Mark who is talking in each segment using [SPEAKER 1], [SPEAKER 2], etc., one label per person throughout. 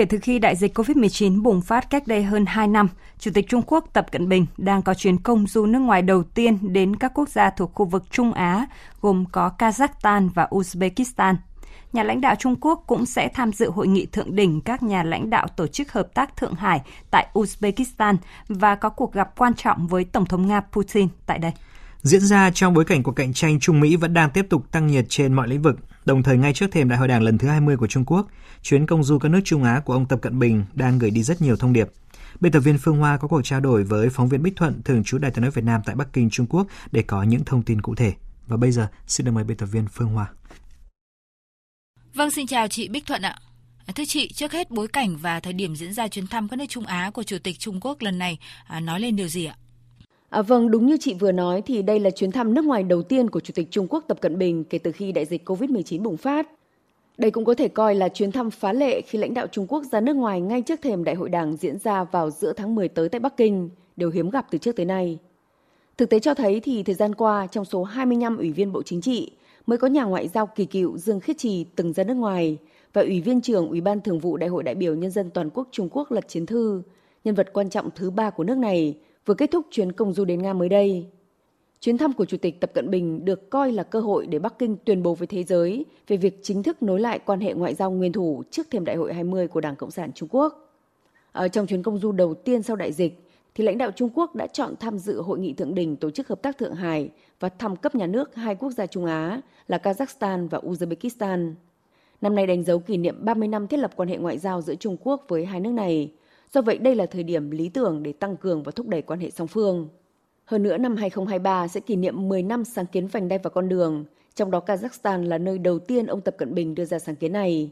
[SPEAKER 1] kể từ khi đại dịch COVID-19 bùng phát cách đây hơn 2 năm, Chủ tịch Trung Quốc Tập Cận Bình đang có chuyến công du nước ngoài đầu tiên đến các quốc gia thuộc khu vực Trung Á, gồm có Kazakhstan và Uzbekistan. Nhà lãnh đạo Trung Quốc cũng sẽ tham dự hội nghị thượng đỉnh các nhà lãnh đạo Tổ chức Hợp tác Thượng Hải tại Uzbekistan và có cuộc gặp quan trọng với Tổng thống Nga Putin tại đây
[SPEAKER 2] diễn ra trong bối cảnh cuộc cạnh tranh Trung Mỹ vẫn đang tiếp tục tăng nhiệt trên mọi lĩnh vực. Đồng thời ngay trước thềm Đại hội Đảng lần thứ 20 của Trung Quốc, chuyến công du các nước Trung Á của ông Tập Cận Bình đang gửi đi rất nhiều thông điệp. Biên tập viên Phương Hoa có cuộc trao đổi với phóng viên Bích Thuận, thường trú Đài tiếng nói Việt Nam tại Bắc Kinh, Trung Quốc để có những thông tin cụ thể. Và bây giờ, xin được mời biên tập viên Phương Hoa.
[SPEAKER 3] Vâng, xin chào chị Bích Thuận ạ. Thưa chị, trước hết bối cảnh và thời điểm diễn ra chuyến thăm các nước Trung Á của Chủ tịch Trung Quốc lần này à, nói lên điều gì ạ?
[SPEAKER 4] À, vâng, đúng như chị vừa nói thì đây là chuyến thăm nước ngoài đầu tiên của Chủ tịch Trung Quốc Tập Cận Bình kể từ khi đại dịch COVID-19 bùng phát. Đây cũng có thể coi là chuyến thăm phá lệ khi lãnh đạo Trung Quốc ra nước ngoài ngay trước thềm Đại hội Đảng diễn ra vào giữa tháng 10 tới tại Bắc Kinh, điều hiếm gặp từ trước tới nay. Thực tế cho thấy thì thời gian qua, trong số 25 ủy viên Bộ Chính trị, mới có nhà ngoại giao kỳ cựu Dương Khiết Trì từng ra nước ngoài và ủy viên trưởng Ủy ban Thường vụ Đại hội đại biểu Nhân dân Toàn quốc Trung Quốc Lật Chiến Thư, nhân vật quan trọng thứ ba của nước này, vừa kết thúc chuyến công du đến Nga mới đây. Chuyến thăm của Chủ tịch Tập Cận Bình được coi là cơ hội để Bắc Kinh tuyên bố với thế giới về việc chính thức nối lại quan hệ ngoại giao nguyên thủ trước thềm Đại hội 20 của Đảng Cộng sản Trung Quốc. Ở trong chuyến công du đầu tiên sau đại dịch, thì lãnh đạo Trung Quốc đã chọn tham dự hội nghị thượng đỉnh Tổ chức Hợp tác Thượng Hải và thăm cấp nhà nước hai quốc gia Trung Á là Kazakhstan và Uzbekistan. Năm nay đánh dấu kỷ niệm 30 năm thiết lập quan hệ ngoại giao giữa Trung Quốc với hai nước này, Do vậy đây là thời điểm lý tưởng để tăng cường và thúc đẩy quan hệ song phương. Hơn nữa năm 2023 sẽ kỷ niệm 10 năm sáng kiến vành đai và con đường, trong đó Kazakhstan là nơi đầu tiên ông Tập Cận Bình đưa ra sáng kiến này.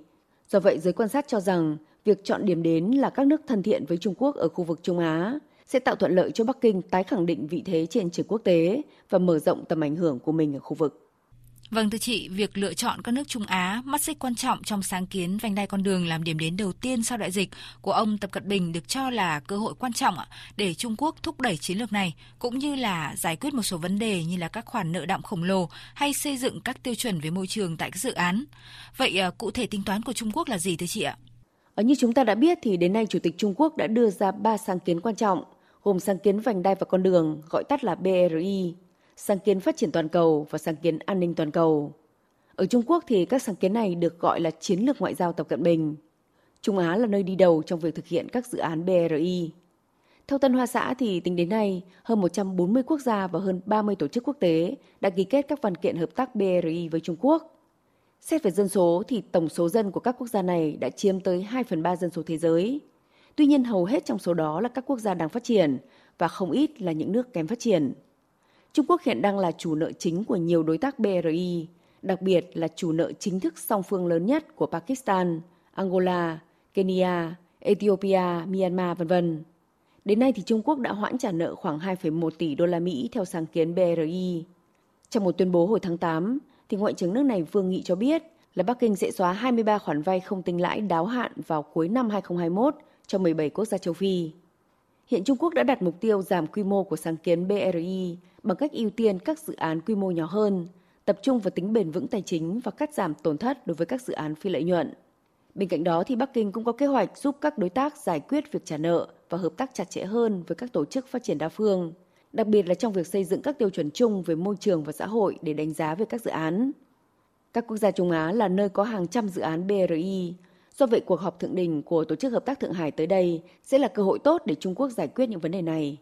[SPEAKER 4] Do vậy giới quan sát cho rằng việc chọn điểm đến là các nước thân thiện với Trung Quốc ở khu vực Trung Á sẽ tạo thuận lợi cho Bắc Kinh tái khẳng định vị thế trên trường quốc tế và mở rộng tầm ảnh hưởng của mình ở khu vực.
[SPEAKER 3] Vâng thưa chị, việc lựa chọn các nước Trung Á mắt xích quan trọng trong sáng kiến vành đai con đường làm điểm đến đầu tiên sau đại dịch của ông Tập Cận Bình được cho là cơ hội quan trọng để Trung Quốc thúc đẩy chiến lược này cũng như là giải quyết một số vấn đề như là các khoản nợ đọng khổng lồ hay xây dựng các tiêu chuẩn về môi trường tại các dự án. Vậy à, cụ thể tính toán của Trung Quốc là gì thưa chị ạ?
[SPEAKER 4] Ở như chúng ta đã biết thì đến nay Chủ tịch Trung Quốc đã đưa ra 3 sáng kiến quan trọng gồm sáng kiến vành đai và con đường gọi tắt là BRI sáng kiến phát triển toàn cầu và sáng kiến an ninh toàn cầu. Ở Trung Quốc thì các sáng kiến này được gọi là chiến lược ngoại giao Tập Cận Bình. Trung Á là nơi đi đầu trong việc thực hiện các dự án BRI. Theo Tân Hoa Xã thì tính đến nay, hơn 140 quốc gia và hơn 30 tổ chức quốc tế đã ký kết các văn kiện hợp tác BRI với Trung Quốc. Xét về dân số thì tổng số dân của các quốc gia này đã chiếm tới 2 phần 3 dân số thế giới. Tuy nhiên hầu hết trong số đó là các quốc gia đang phát triển và không ít là những nước kém phát triển. Trung Quốc hiện đang là chủ nợ chính của nhiều đối tác BRI, đặc biệt là chủ nợ chính thức song phương lớn nhất của Pakistan, Angola, Kenya, Ethiopia, Myanmar v.v. Đến nay thì Trung Quốc đã hoãn trả nợ khoảng 2,1 tỷ đô la Mỹ theo sáng kiến BRI. Trong một tuyên bố hồi tháng 8, thì Ngoại trưởng nước này Vương Nghị cho biết là Bắc Kinh sẽ xóa 23 khoản vay không tính lãi đáo hạn vào cuối năm 2021 cho 17 quốc gia châu Phi. Hiện Trung Quốc đã đặt mục tiêu giảm quy mô của sáng kiến BRI bằng cách ưu tiên các dự án quy mô nhỏ hơn, tập trung vào tính bền vững tài chính và cắt giảm tổn thất đối với các dự án phi lợi nhuận. Bên cạnh đó thì Bắc Kinh cũng có kế hoạch giúp các đối tác giải quyết việc trả nợ và hợp tác chặt chẽ hơn với các tổ chức phát triển đa phương, đặc biệt là trong việc xây dựng các tiêu chuẩn chung về môi trường và xã hội để đánh giá về các dự án. Các quốc gia Trung Á là nơi có hàng trăm dự án BRI, Do vậy, cuộc họp thượng đỉnh của Tổ chức Hợp tác Thượng Hải tới đây sẽ là cơ hội tốt để Trung Quốc giải quyết những vấn đề này.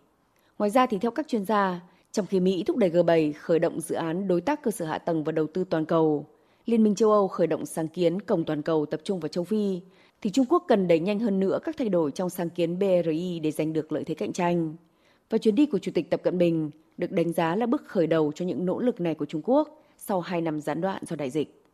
[SPEAKER 4] Ngoài ra thì theo các chuyên gia, trong khi Mỹ thúc đẩy G7 khởi động dự án đối tác cơ sở hạ tầng và đầu tư toàn cầu, Liên minh châu Âu khởi động sáng kiến cổng toàn cầu tập trung vào châu Phi, thì Trung Quốc cần đẩy nhanh hơn nữa các thay đổi trong sáng kiến BRI để giành được lợi thế cạnh tranh. Và chuyến đi của Chủ tịch Tập Cận Bình được đánh giá là bước khởi đầu cho những nỗ lực này của Trung Quốc sau hai năm gián đoạn do đại dịch.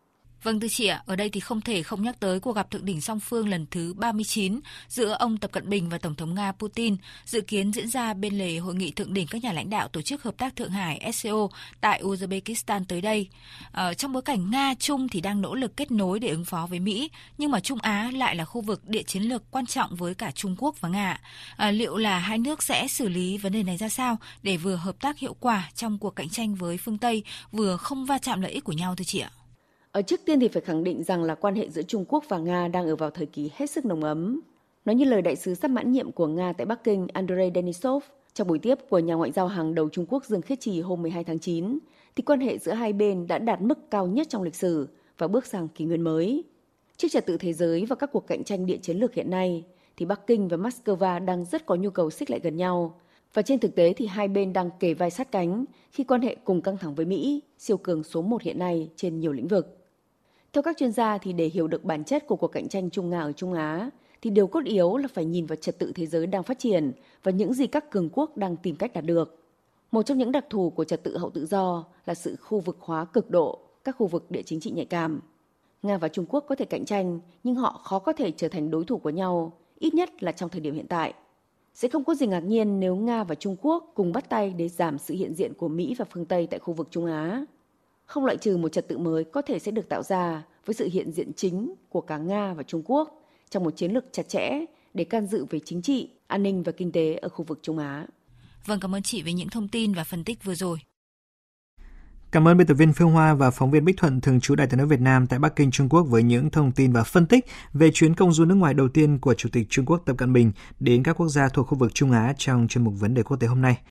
[SPEAKER 3] Vâng thưa chị ạ, ở đây thì không thể không nhắc tới cuộc gặp thượng đỉnh song phương lần thứ 39 giữa ông Tập Cận Bình và Tổng thống Nga Putin dự kiến diễn ra bên lề hội nghị thượng đỉnh các nhà lãnh đạo Tổ chức Hợp tác Thượng Hải SCO tại Uzbekistan tới đây. Ở trong bối cảnh Nga Trung thì đang nỗ lực kết nối để ứng phó với Mỹ, nhưng mà Trung Á lại là khu vực địa chiến lược quan trọng với cả Trung Quốc và Nga. À, liệu là hai nước sẽ xử lý vấn đề này ra sao để vừa hợp tác hiệu quả trong cuộc cạnh tranh với phương Tây, vừa không va chạm lợi ích của nhau thưa chị ạ?
[SPEAKER 4] Ở trước tiên thì phải khẳng định rằng là quan hệ giữa Trung Quốc và Nga đang ở vào thời kỳ hết sức nồng ấm. Nói như lời đại sứ sắp mãn nhiệm của Nga tại Bắc Kinh Andrei Denisov trong buổi tiếp của nhà ngoại giao hàng đầu Trung Quốc Dương Khiết Trì hôm 12 tháng 9, thì quan hệ giữa hai bên đã đạt mức cao nhất trong lịch sử và bước sang kỷ nguyên mới. Trước trật tự thế giới và các cuộc cạnh tranh địa chiến lược hiện nay, thì Bắc Kinh và Moscow đang rất có nhu cầu xích lại gần nhau. Và trên thực tế thì hai bên đang kề vai sát cánh khi quan hệ cùng căng thẳng với Mỹ, siêu cường số một hiện nay trên nhiều lĩnh vực. Theo các chuyên gia thì để hiểu được bản chất của cuộc cạnh tranh Trung Nga ở Trung Á thì điều cốt yếu là phải nhìn vào trật tự thế giới đang phát triển và những gì các cường quốc đang tìm cách đạt được. Một trong những đặc thù của trật tự hậu tự do là sự khu vực hóa cực độ các khu vực địa chính trị nhạy cảm. Nga và Trung Quốc có thể cạnh tranh nhưng họ khó có thể trở thành đối thủ của nhau, ít nhất là trong thời điểm hiện tại. Sẽ không có gì ngạc nhiên nếu Nga và Trung Quốc cùng bắt tay để giảm sự hiện diện của Mỹ và phương Tây tại khu vực Trung Á không loại trừ một trật tự mới có thể sẽ được tạo ra với sự hiện diện chính của cả Nga và Trung Quốc trong một chiến lược chặt chẽ để can dự về chính trị, an ninh và kinh tế ở khu vực Trung Á.
[SPEAKER 3] Vâng, cảm ơn chị về những thông tin và phân tích vừa rồi.
[SPEAKER 2] Cảm ơn biên tập viên Phương Hoa và phóng viên Bích Thuận thường trú Đại tiếng nói Việt Nam tại Bắc Kinh, Trung Quốc với những thông tin và phân tích về chuyến công du nước ngoài đầu tiên của Chủ tịch Trung Quốc Tập Cận Bình đến các quốc gia thuộc khu vực Trung Á trong chuyên mục vấn đề quốc tế hôm nay.